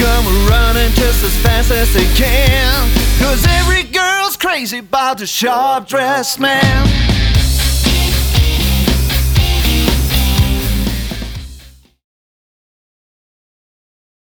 come running just as fast as they can. Cause every girl's crazy about the sharp dressed man.